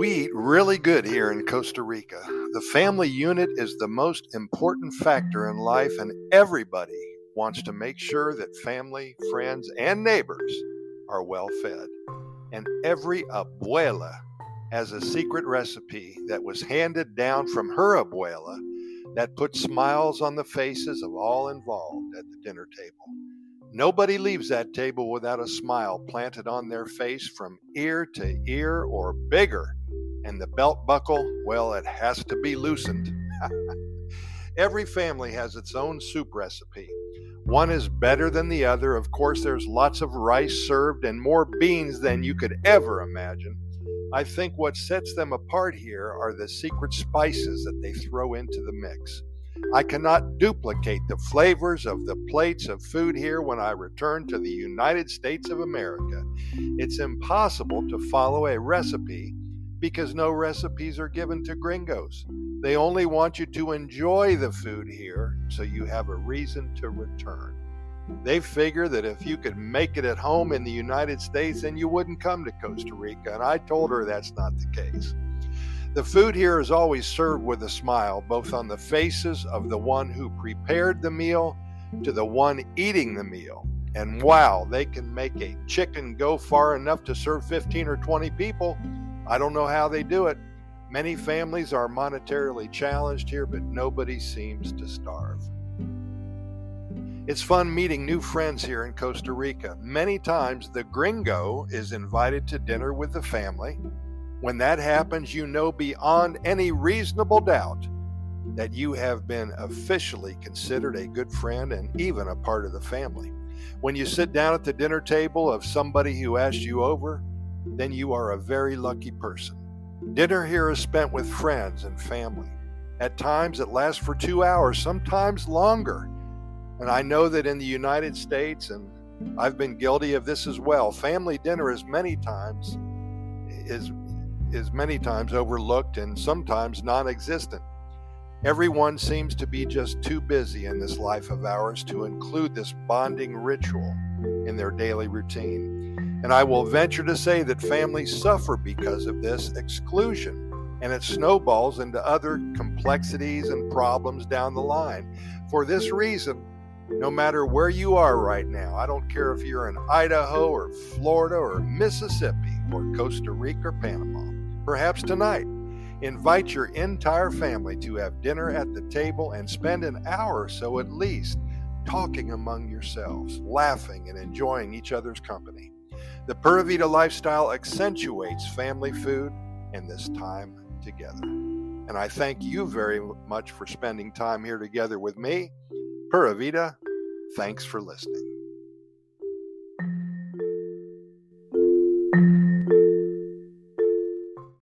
really good here in Costa Rica. The family unit is the most important factor in life, and everybody wants to make sure that family, friends, and neighbors are well fed. And every abuela has a secret recipe that was handed down from her abuela that put smiles on the faces of all involved at the dinner table. Nobody leaves that table without a smile planted on their face from ear to ear or bigger. And the belt buckle, well, it has to be loosened. Every family has its own soup recipe. One is better than the other. Of course, there's lots of rice served and more beans than you could ever imagine. I think what sets them apart here are the secret spices that they throw into the mix. I cannot duplicate the flavors of the plates of food here when I return to the United States of America. It's impossible to follow a recipe because no recipes are given to gringos. They only want you to enjoy the food here so you have a reason to return. They figure that if you could make it at home in the United States, then you wouldn't come to Costa Rica. And I told her that's not the case. The food here is always served with a smile, both on the faces of the one who prepared the meal to the one eating the meal. And wow, they can make a chicken go far enough to serve 15 or 20 people. I don't know how they do it. Many families are monetarily challenged here, but nobody seems to starve. It's fun meeting new friends here in Costa Rica. Many times the gringo is invited to dinner with the family. When that happens, you know beyond any reasonable doubt that you have been officially considered a good friend and even a part of the family. When you sit down at the dinner table of somebody who asked you over, then you are a very lucky person. Dinner here is spent with friends and family. At times it lasts for two hours, sometimes longer. And I know that in the United States, and I've been guilty of this as well, family dinner is many times is is many times overlooked and sometimes non-existent. Everyone seems to be just too busy in this life of ours to include this bonding ritual in their daily routine. And I will venture to say that families suffer because of this exclusion, and it snowballs into other complexities and problems down the line. For this reason, no matter where you are right now. I don't care if you're in Idaho or Florida or Mississippi or Costa Rica or Panama. Perhaps tonight, invite your entire family to have dinner at the table and spend an hour or so at least talking among yourselves, laughing and enjoying each other's company. The Pura Vida lifestyle accentuates family food and this time together. And I thank you very much for spending time here together with me. Pura Vida, thanks for listening.